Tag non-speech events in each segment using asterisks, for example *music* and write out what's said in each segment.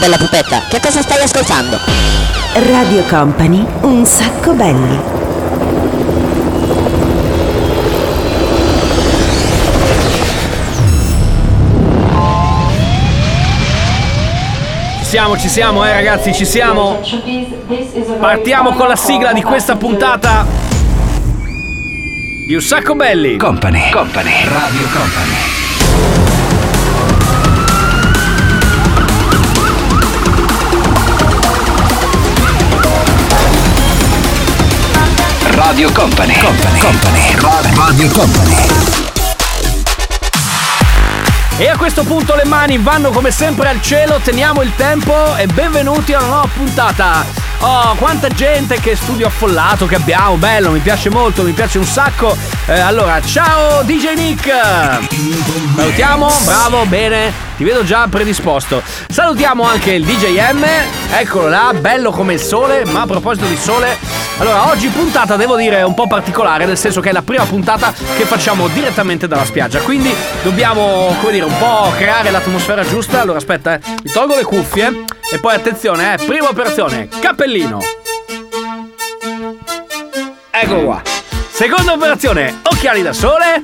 bella pupetta, che cosa stai ascoltando? Radio Company, un sacco belli. siamo, ci siamo, eh ragazzi, ci siamo. Partiamo con la sigla di questa puntata. Di un sacco belli. Company, Company, Radio Company. Radio Company, Company, Company, Radio Company. E a questo punto le mani vanno come sempre al cielo, teniamo il tempo e benvenuti a una nuova puntata. Oh, quanta gente, che studio affollato che abbiamo, bello, mi piace molto, mi piace un sacco. Eh, allora, ciao DJ Nick! Salutiamo, bravo, bene, ti vedo già predisposto. Salutiamo anche il DJ M, eccolo là, bello come il sole, ma a proposito di sole, allora, oggi puntata devo dire un po' particolare, nel senso che è la prima puntata che facciamo direttamente dalla spiaggia. Quindi dobbiamo, come dire, un po' creare l'atmosfera giusta. Allora, aspetta, eh. Mi tolgo le cuffie e poi attenzione, eh. Prima operazione, cappellino. Eccolo qua. Seconda operazione, occhiali da sole.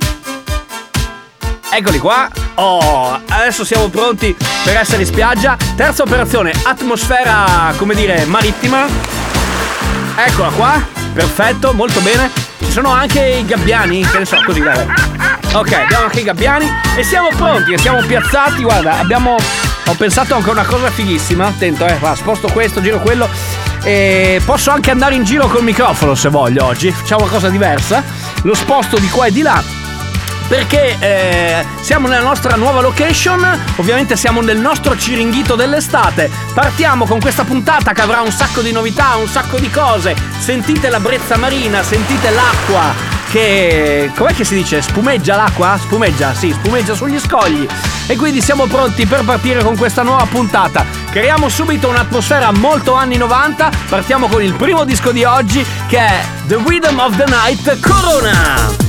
Eccoli qua. Oh, adesso siamo pronti per essere in spiaggia. Terza operazione, atmosfera, come dire, marittima. Eccola qua, perfetto, molto bene. Ci sono anche i gabbiani, che ne so, così dai. Ok, abbiamo anche i gabbiani e siamo pronti, siamo piazzati. Guarda, abbiamo. Ho pensato anche a una cosa fighissima. Attento, eh, va, sposto questo, giro quello. E posso anche andare in giro col microfono se voglio oggi. Facciamo una cosa diversa. Lo sposto di qua e di là perché eh, siamo nella nostra nuova location, ovviamente siamo nel nostro ciringhito dell'estate. Partiamo con questa puntata che avrà un sacco di novità, un sacco di cose. Sentite la brezza marina, sentite l'acqua che com'è che si dice? Spumeggia l'acqua? Spumeggia, sì, spumeggia sugli scogli. E quindi siamo pronti per partire con questa nuova puntata. Creiamo subito un'atmosfera molto anni 90. Partiamo con il primo disco di oggi che è The Rhythm of the Night Corona.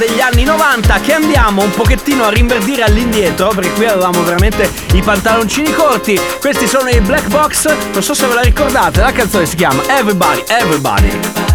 Degli anni 90 che andiamo un pochettino a rinverdire all'indietro perché qui avevamo veramente i pantaloncini corti. Questi sono i Black Box, non so se ve la ricordate, la canzone si chiama Everybody, Everybody.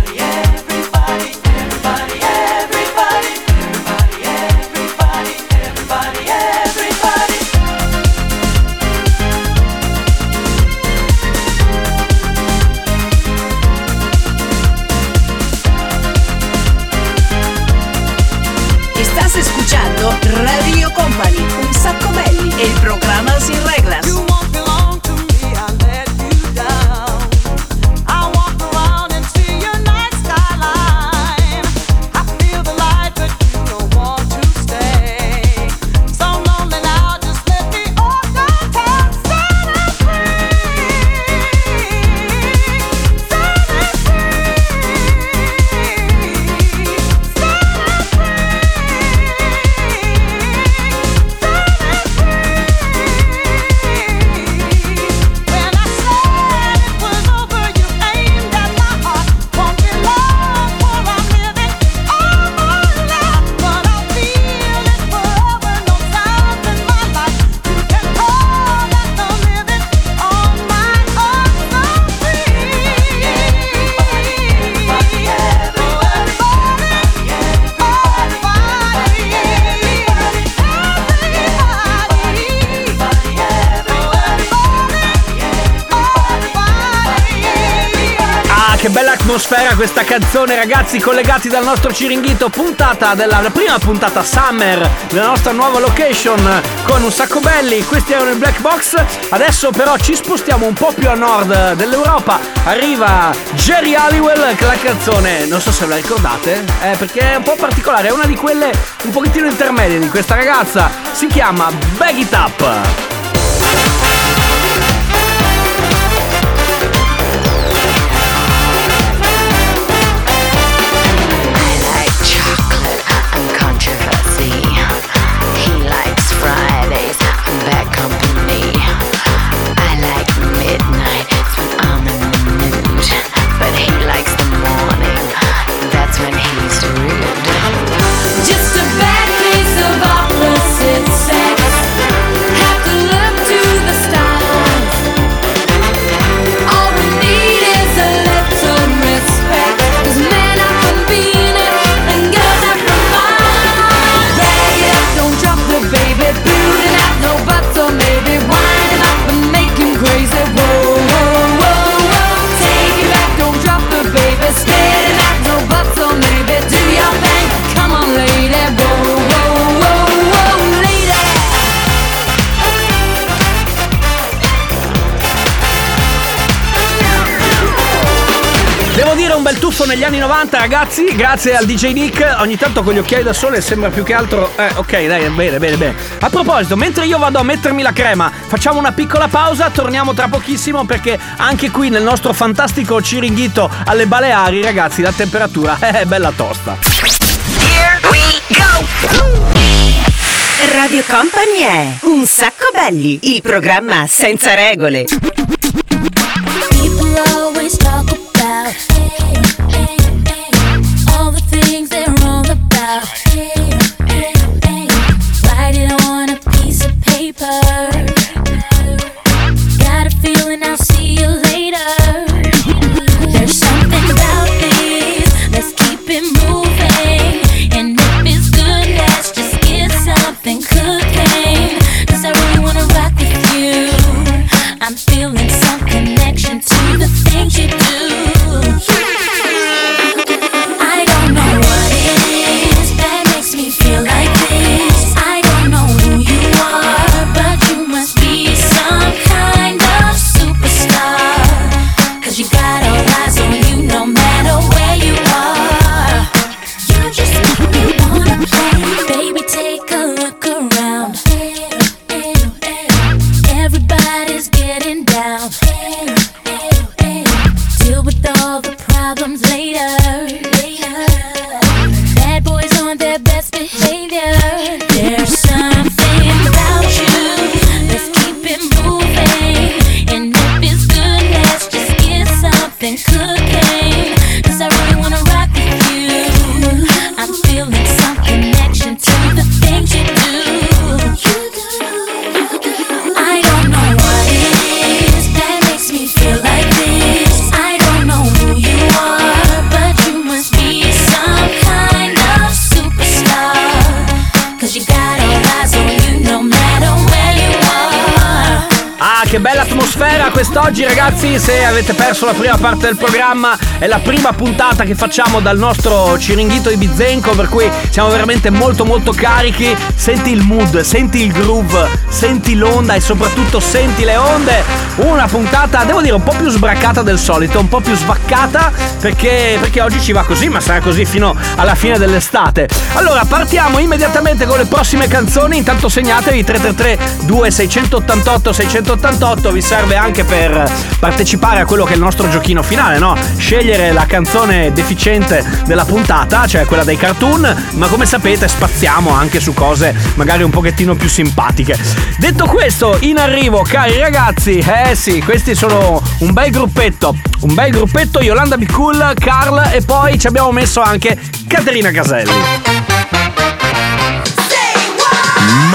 Atmosfera questa canzone, ragazzi, collegati dal nostro Ciringhito, puntata della la prima puntata Summer della nostra nuova location con un sacco belli. Questi erano i Black Box. Adesso però ci spostiamo un po' più a nord dell'Europa. Arriva Jerry Halliwell, che la canzone, non so se la ricordate, eh, perché è un po' particolare, è una di quelle un pochettino intermedie di questa ragazza. Si chiama Bag It Up. Anni 90 ragazzi, grazie al DJ Nick, ogni tanto con gli occhiali da sole sembra più che altro... Eh ok dai, bene bene bene. A proposito, mentre io vado a mettermi la crema, facciamo una piccola pausa, torniamo tra pochissimo perché anche qui nel nostro fantastico Ciringhito alle Baleari ragazzi la temperatura *laughs* è bella tosta. Radio Company è Un sacco belli, il programma senza regole. You got che bella atmosfera quest'oggi ragazzi, se avete perso la prima parte del programma è la prima puntata che facciamo dal nostro Ciringhito Ibizenco, per cui siamo veramente molto molto carichi, senti il mood, senti il groove, senti l'onda e soprattutto senti le onde, una puntata devo dire un po' più sbraccata del solito, un po' più svaccata perché, perché oggi ci va così, ma sarà così fino alla fine dell'estate. Allora partiamo immediatamente con le prossime canzoni, intanto segnatevi 333 2688 688 vi serve anche per partecipare a quello che è il nostro giochino finale, no? Scegliere la canzone deficiente della puntata, cioè quella dei cartoon, ma come sapete spaziamo anche su cose magari un pochettino più simpatiche. Detto questo, in arrivo, cari ragazzi, eh sì, questi sono un bel gruppetto, un bel gruppetto, Yolanda Be Cool, Carl e poi ci abbiamo messo anche Caterina Caselli.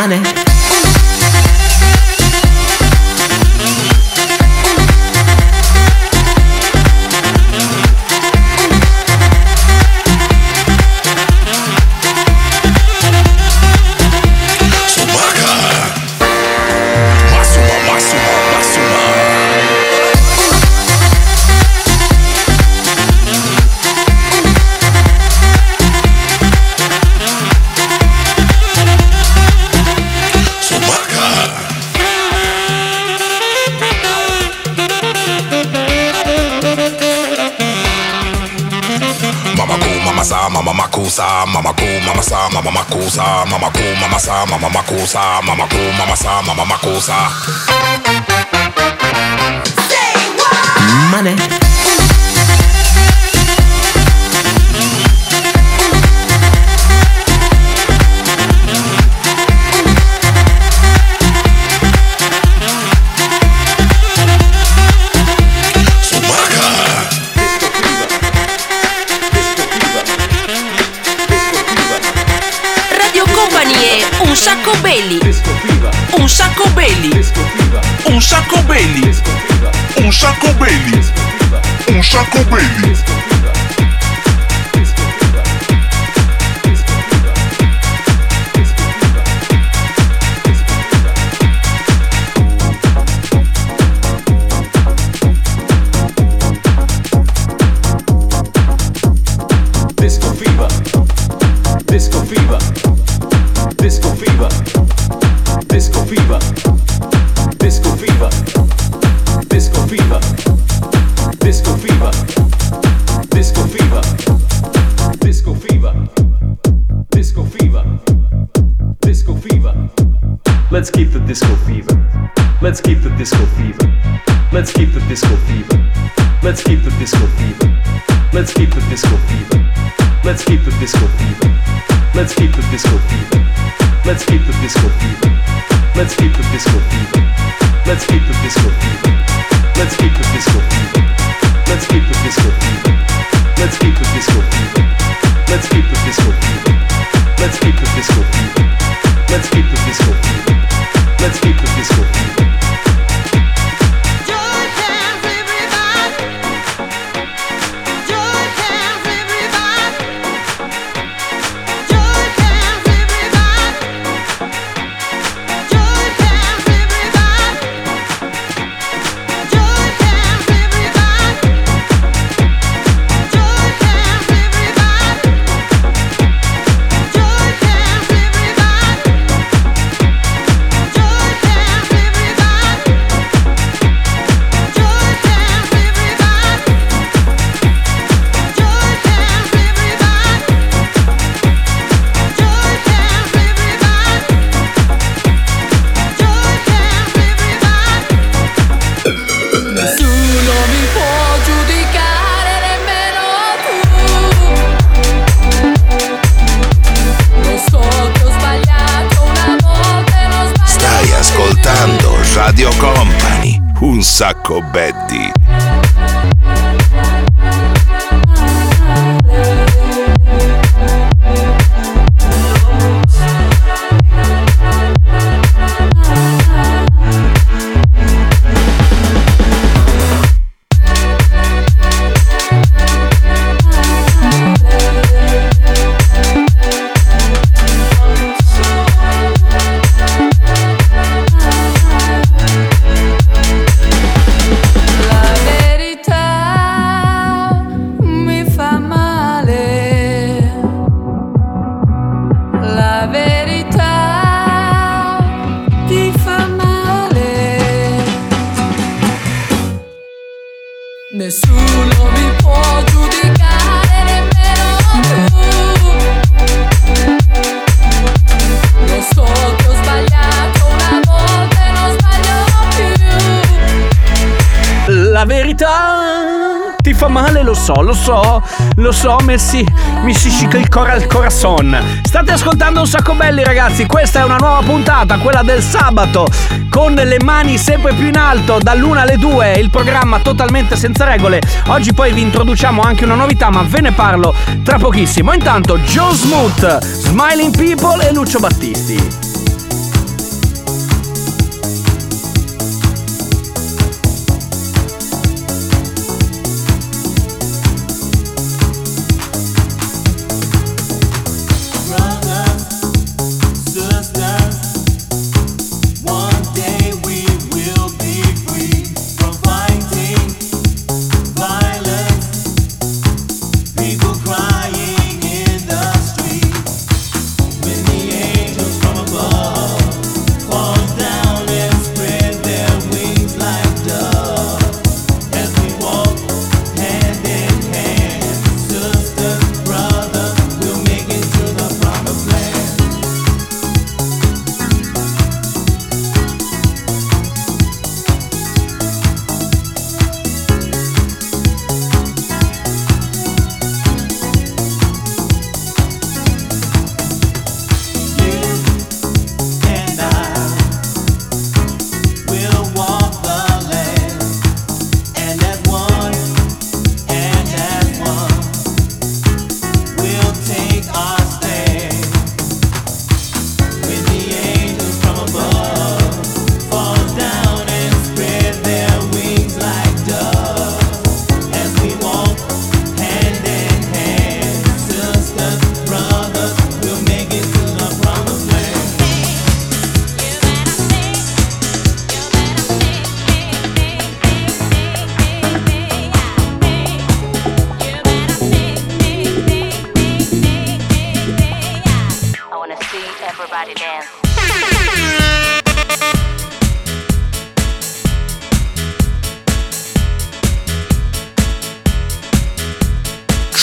Masuma, cosa, mamma ma cosa, Mama co, Mama sa, mamma ma cosa. Money. Chaco Bailey. Um Chaco Bailey. Disco fever. Let's keep the disco fever. Let's keep the disco fever. Let's keep the disco fever. Let's keep the disco fever. Let's keep the disco fever. Lo so, Messi, mi si scicca il cuore al corazon. State ascoltando un sacco belli, ragazzi. Questa è una nuova puntata, quella del sabato, con le mani sempre più in alto, dall'una alle due, il programma totalmente senza regole. Oggi poi vi introduciamo anche una novità, ma ve ne parlo tra pochissimo. Intanto, Joe Smooth, Smiling People e Lucio Battisti.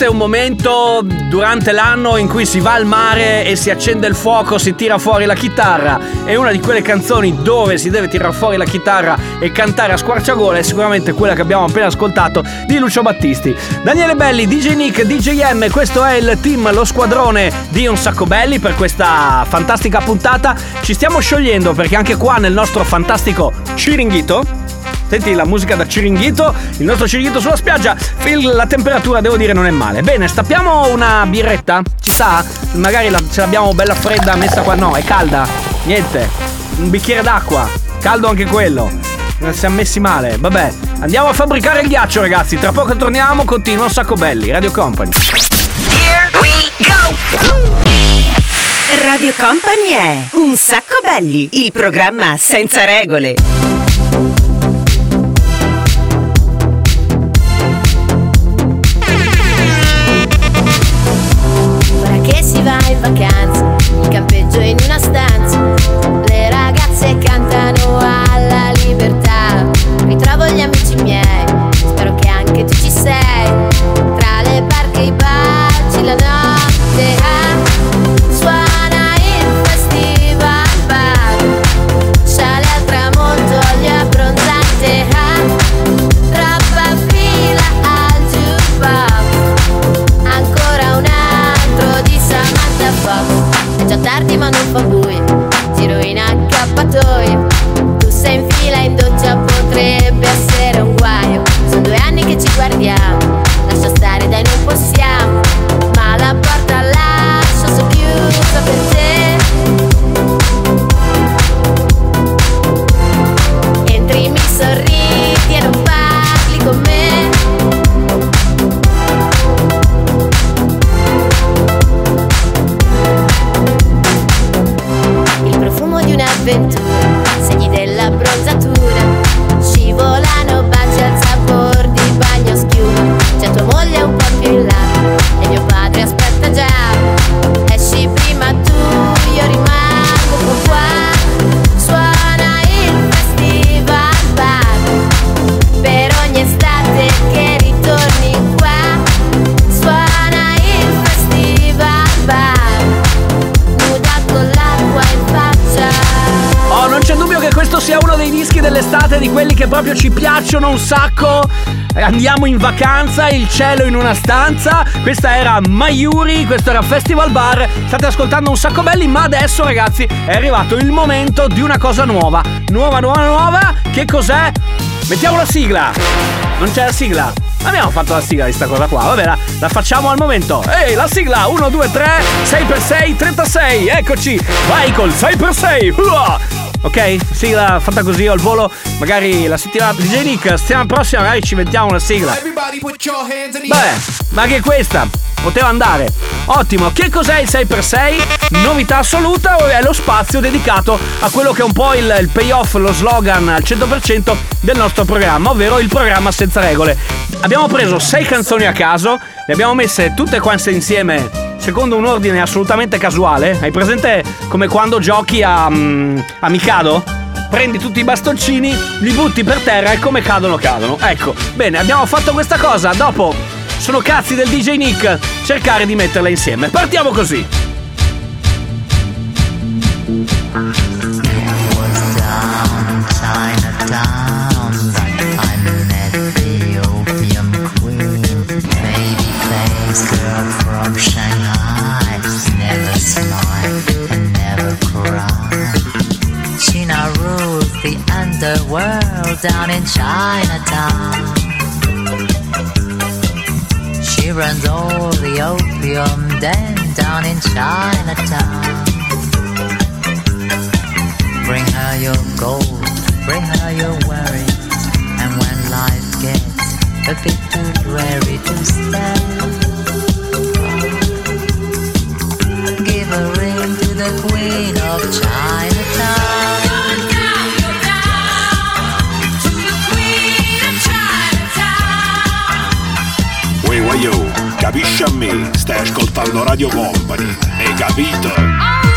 Allora esiste un momento durante l'anno in cui si va al mare e si accende il fuoco, si tira fuori la chitarra. E una di quelle canzoni dove si deve tirare fuori la chitarra e cantare a squarciagola è sicuramente quella che abbiamo appena ascoltato di Lucio Battisti. Daniele Belli, DJ Nick, DJ M, questo è il team, lo squadrone di Un Sacco Belli per questa fantastica puntata. Ci stiamo sciogliendo perché anche qua nel nostro fantastico Ciringhito Senti la musica da Ciringhito, il nostro Ciringhito sulla spiaggia. La temperatura, devo dire, non è male. Bene, stappiamo una birretta? Ci sta? Magari la- ce l'abbiamo bella fredda messa qua. No, è calda. Niente. Un bicchiere d'acqua. Caldo anche quello. Non siamo messi male. Vabbè, andiamo a fabbricare il ghiaccio, ragazzi. Tra poco torniamo. Continua un sacco belli. Radio Company. Radio Company è un sacco belli, il programma senza regole. gioventù, segni della bronzatura. Proprio ci piacciono un sacco. Eh, Andiamo in vacanza, il cielo in una stanza. Questa era Mayuri, questo era Festival Bar. State ascoltando un sacco belli, ma adesso ragazzi è arrivato il momento di una cosa nuova. Nuova, nuova, nuova. Che cos'è? Mettiamo la sigla. Non c'è la sigla. Abbiamo fatto la sigla di sta cosa qua. Vabbè, la, la facciamo al momento. Ehi, la sigla 1, 2, 3, 6x6, 36. Eccoci. Vai col 6x6. Uah! Ok? Sigla fatta così al volo. Magari la settimana DJ Nick, settimana prossima magari ci mettiamo la sigla. Vabbè, ma anche questa poteva andare. Ottimo, che cos'è il 6x6? Novità assoluta è lo spazio dedicato a quello che è un po' il, il payoff, lo slogan al 100% del nostro programma, ovvero il programma senza regole. Abbiamo preso 6 canzoni a caso, le abbiamo messe tutte quante insieme secondo un ordine assolutamente casuale. Hai presente come quando giochi a, mm, a Mikado? Prendi tutti i bastoncini, li butti per terra e come cadono cadono. Ecco, bene, abbiamo fatto questa cosa. Dopo sono cazzi del DJ Nick cercare di metterla insieme. Partiamo così. The world down in Chinatown. She runs all the opium den down in Chinatown. Bring her your gold, bring her your worries, and when life gets a bit too dreary to stand, give a ring to the Queen of Chinatown. Capisci a me? Stai ascoltando Radio Company, hai capito?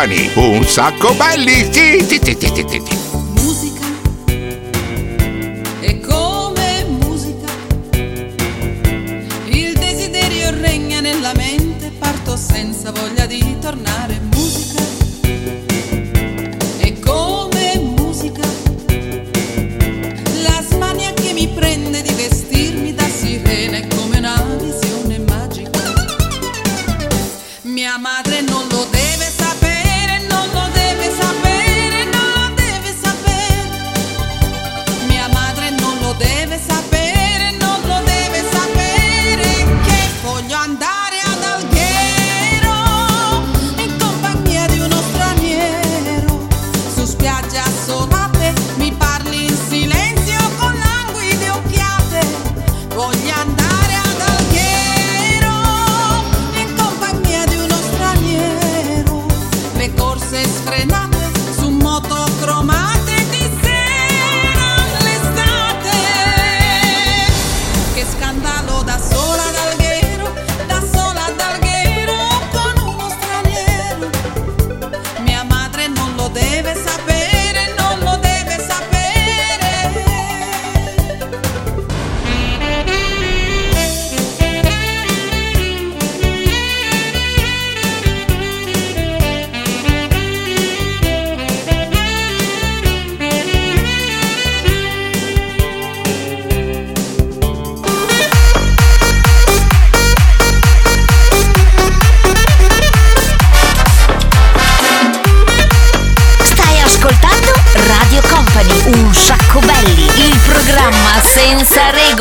Company, un sacco belli. Sì, sì, sì, sì, sì,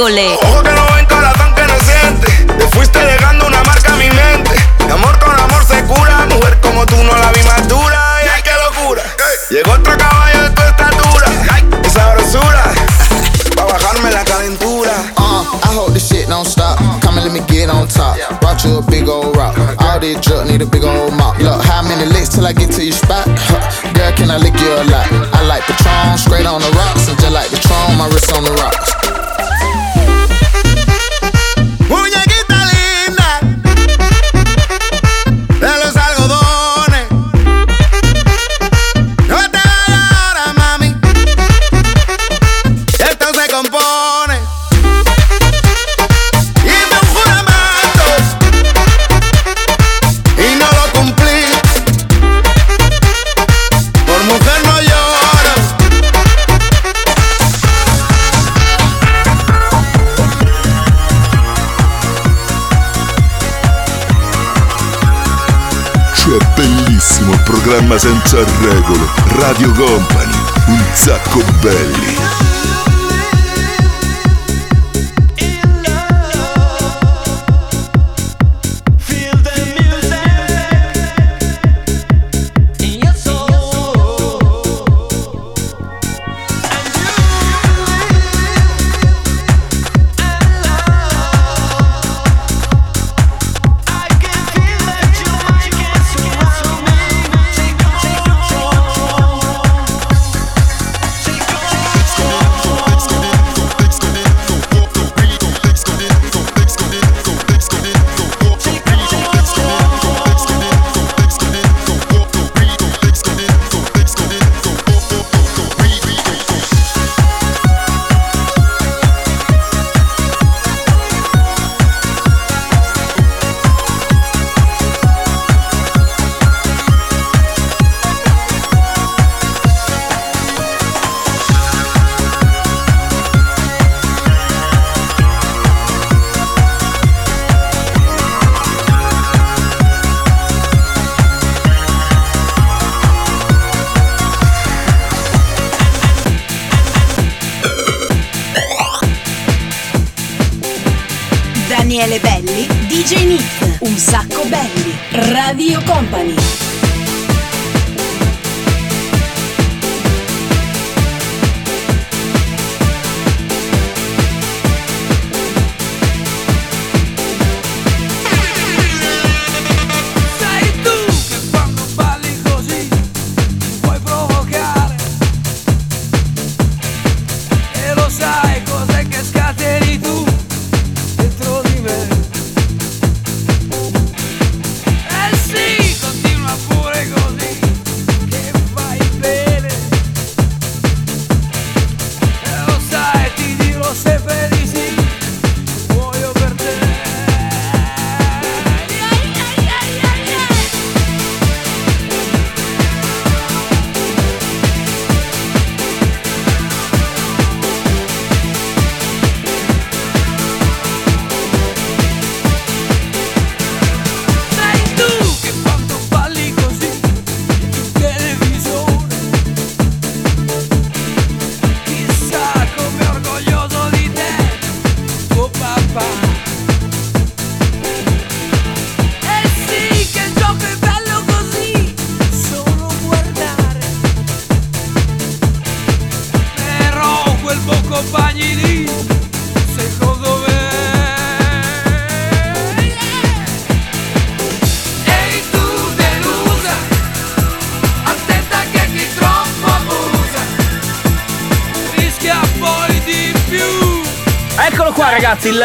senza sacco belli.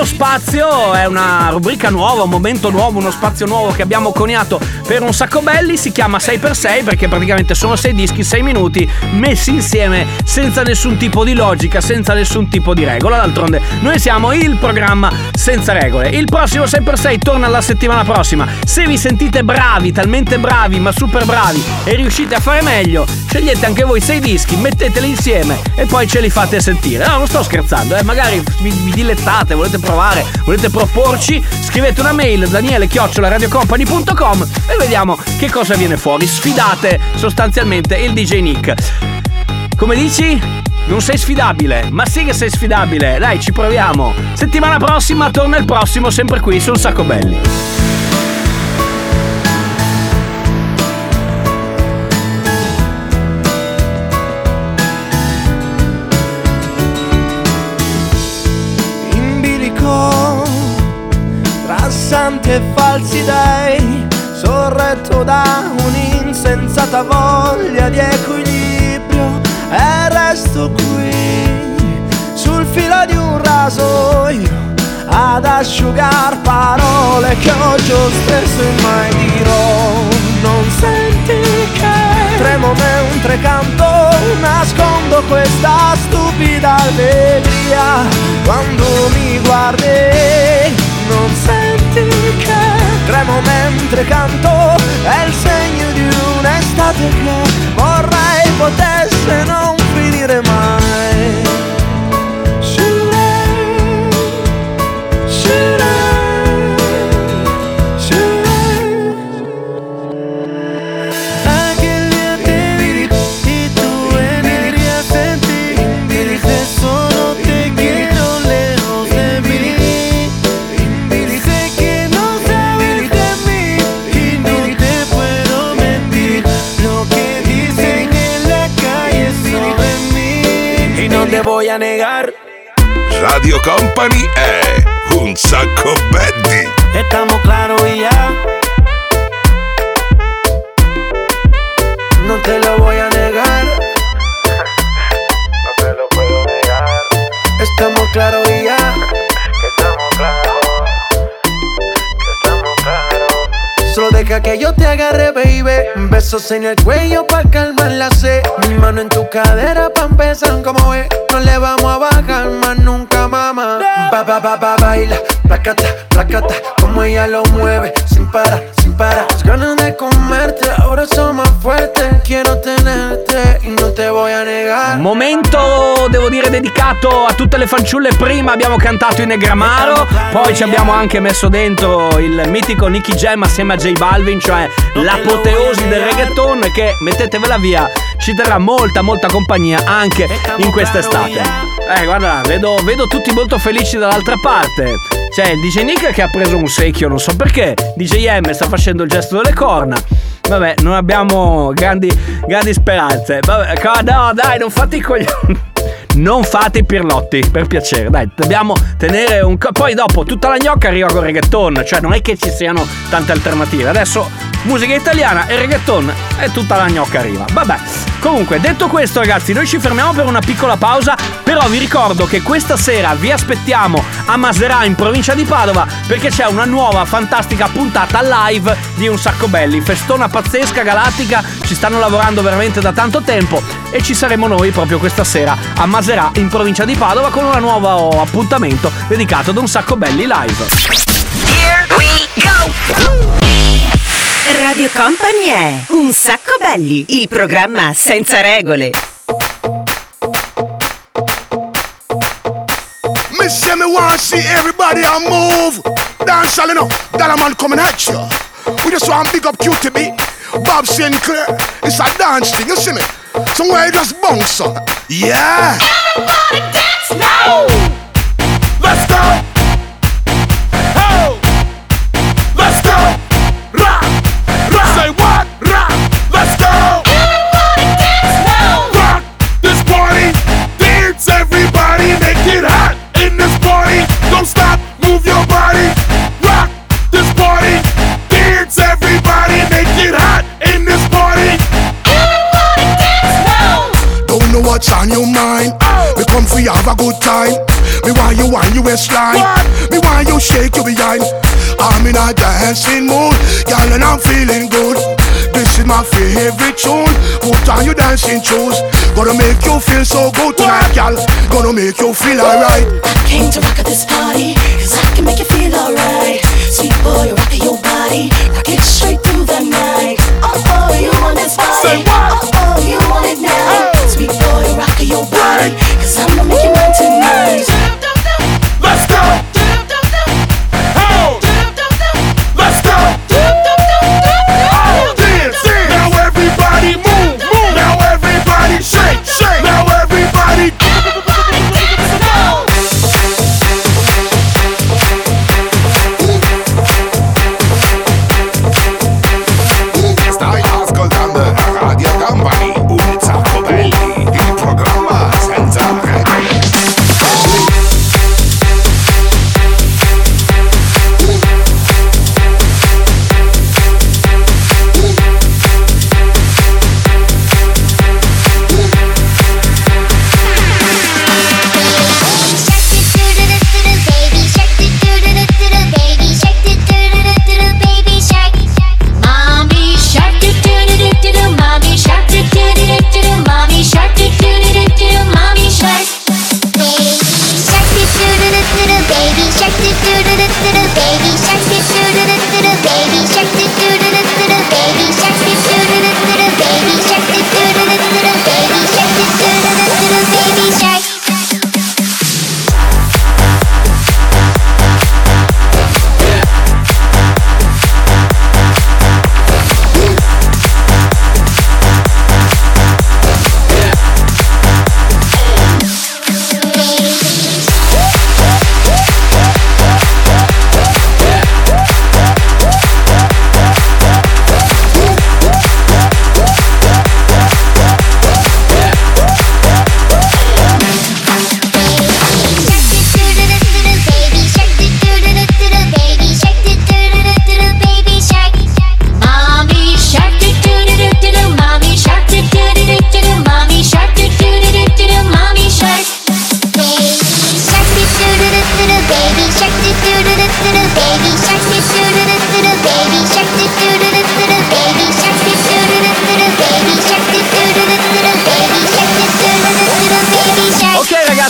primo spazio è una rubrica nuova, un momento nuovo, uno spazio nuovo che abbiamo coniato per un sacco belli, si chiama 6x6 perché praticamente sono 6 dischi, 6 minuti messi insieme senza nessun tipo di logica, senza nessun tipo di regola, d'altronde noi siamo il programma senza regole. Il prossimo 6x6 torna la settimana prossima, se vi sentite bravi, talmente bravi ma super bravi e riuscite a fare meglio, scegliete anche voi 6 dischi, metteteli insieme e poi ce li fate sentire. No, non sto scherzando, eh, magari vi, vi dilettate, volete provare, volete proporci, scrivete una mail daniele radiocompany.com e vediamo che cosa viene fuori. Sfidate sostanzialmente il DJ Nick. Come dici? Non sei sfidabile? Ma sì che sei sfidabile. Dai, ci proviamo. Settimana prossima torna il prossimo, sempre qui su Un Sacco Belli. Santi e falsi dei sorretto da un'insensata voglia di equilibrio e resto qui sul filo di un rasoio ad asciugar parole che oggi ho stesso e mai dirò. Non senti che tremo mentre canto nascondo questa stupida allegria quando mi guardi non senti che tremo mentre canto è il segno di un'estate che vorrei potesse non finire mai a negar Radio Company è un sacco belli. Estamos claros y ya. No te lo voy a que yo te agarre, baby. Besos en el cuello pa' calmar la sed. Mi mano en tu cadera pa' empezar como es. No le vamos a bajar más nunca, mamá. Ba, ba, ba, ba, baila. Placata, placata. Como ella lo mueve. Sin parar, sin parar. Las ganas de comerte ahora son más fuertes. Quiero tenerte y no te voy a negar. Momento, devo dire, dedicato a tutte le fanciulle. Prima abbiamo cantato in Negramaro, poi ci abbiamo anche messo dentro il mitico Nicky Jam assieme a J Balvin, cioè l'apoteosi del reggaeton che, mettetevela via, ci terrà molta, molta compagnia anche in quest'estate. Eh, guarda, vedo, vedo tutti molto felici dall'altra parte. C'è il DJ Nick che ha preso un secchio, non so perché. DJ M sta facendo il gesto delle corna. Vabbè, non abbiamo grandi, grandi speranze. Vabbè, no, dai, non fate i coglioni. Non fate pirlotti, per piacere, dai, dobbiamo tenere un... Poi dopo tutta la gnocca arriva col reggaeton, cioè non è che ci siano tante alternative. Adesso musica italiana e reggaeton e tutta la gnocca arriva. Vabbè, comunque, detto questo ragazzi, noi ci fermiamo per una piccola pausa, però vi ricordo che questa sera vi aspettiamo a Maserà in provincia di Padova perché c'è una nuova fantastica puntata live di Un Sacco Belli, festona pazzesca, galattica, ci stanno lavorando veramente da tanto tempo e ci saremo noi proprio questa sera a Maserà in provincia di Padova con un nuovo appuntamento dedicato ad Un Sacco Belli live. Here we go! Radio Company è Un sacco belli, il programma senza regole. Say me want see everybody a move. Dance all enough. That a man coming at you. We just want big up QTB. Bob Sinclair. It's a dance thing, you see me? Somewhere you just bounce. Yeah. Everybody dance now. What's on your mind. We come for you have a good time. Me want you on your waistline. Me want you shake your behind. I'm in a dancing mood, girl, and I'm feeling good. This is my favorite tune. Put on your dancing shoes. Gonna make you feel so good tonight, girl. Gonna make you feel alright. I Came to rock at this party, cause I can make you feel alright. Sweet boy, rock your body, rock it straight through the night. Oh, oh, you want this body? Say what? Oh, oh, you want it now? Sweet boy, rock your Yes.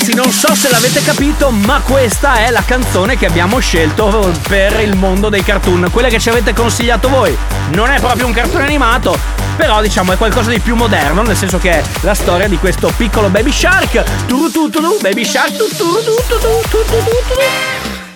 ragazzi, non so se l'avete capito, ma questa è la canzone che abbiamo scelto per il mondo dei cartoon. Quella che ci avete consigliato voi. Non è proprio un cartone animato, però diciamo è qualcosa di più moderno, nel senso che è la storia di questo piccolo baby shark. Turutututu, baby shark.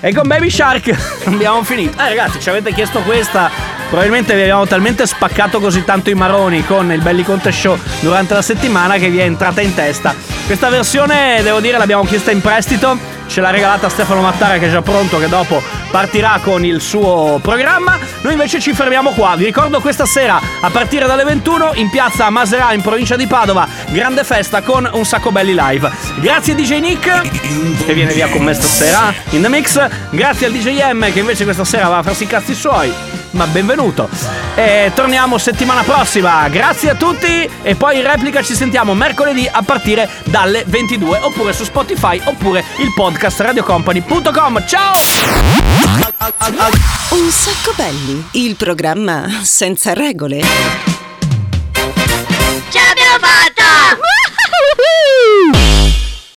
E con Baby Shark *laughs* abbiamo finito. Eh ragazzi, ci avete chiesto questa Probabilmente vi abbiamo talmente spaccato così tanto i maroni con il Belli Conte Show durante la settimana che vi è entrata in testa. Questa versione, devo dire, l'abbiamo chiesta in prestito. Ce l'ha regalata Stefano Mattara che è già pronto, che dopo partirà con il suo programma. Noi invece ci fermiamo qua. Vi ricordo questa sera a partire dalle 21 in piazza Maserà in provincia di Padova. Grande festa con un sacco belli live. Grazie DJ Nick che viene via con me stasera in The Mix. Grazie al DJ M che invece questa sera va a farsi i cazzi suoi. Ma benvenuto. E torniamo settimana prossima. Grazie a tutti e poi in replica ci sentiamo mercoledì a partire dalle 22 oppure su Spotify oppure il podcast radiocompany.com. Ciao! Un sacco belli, il programma senza regole.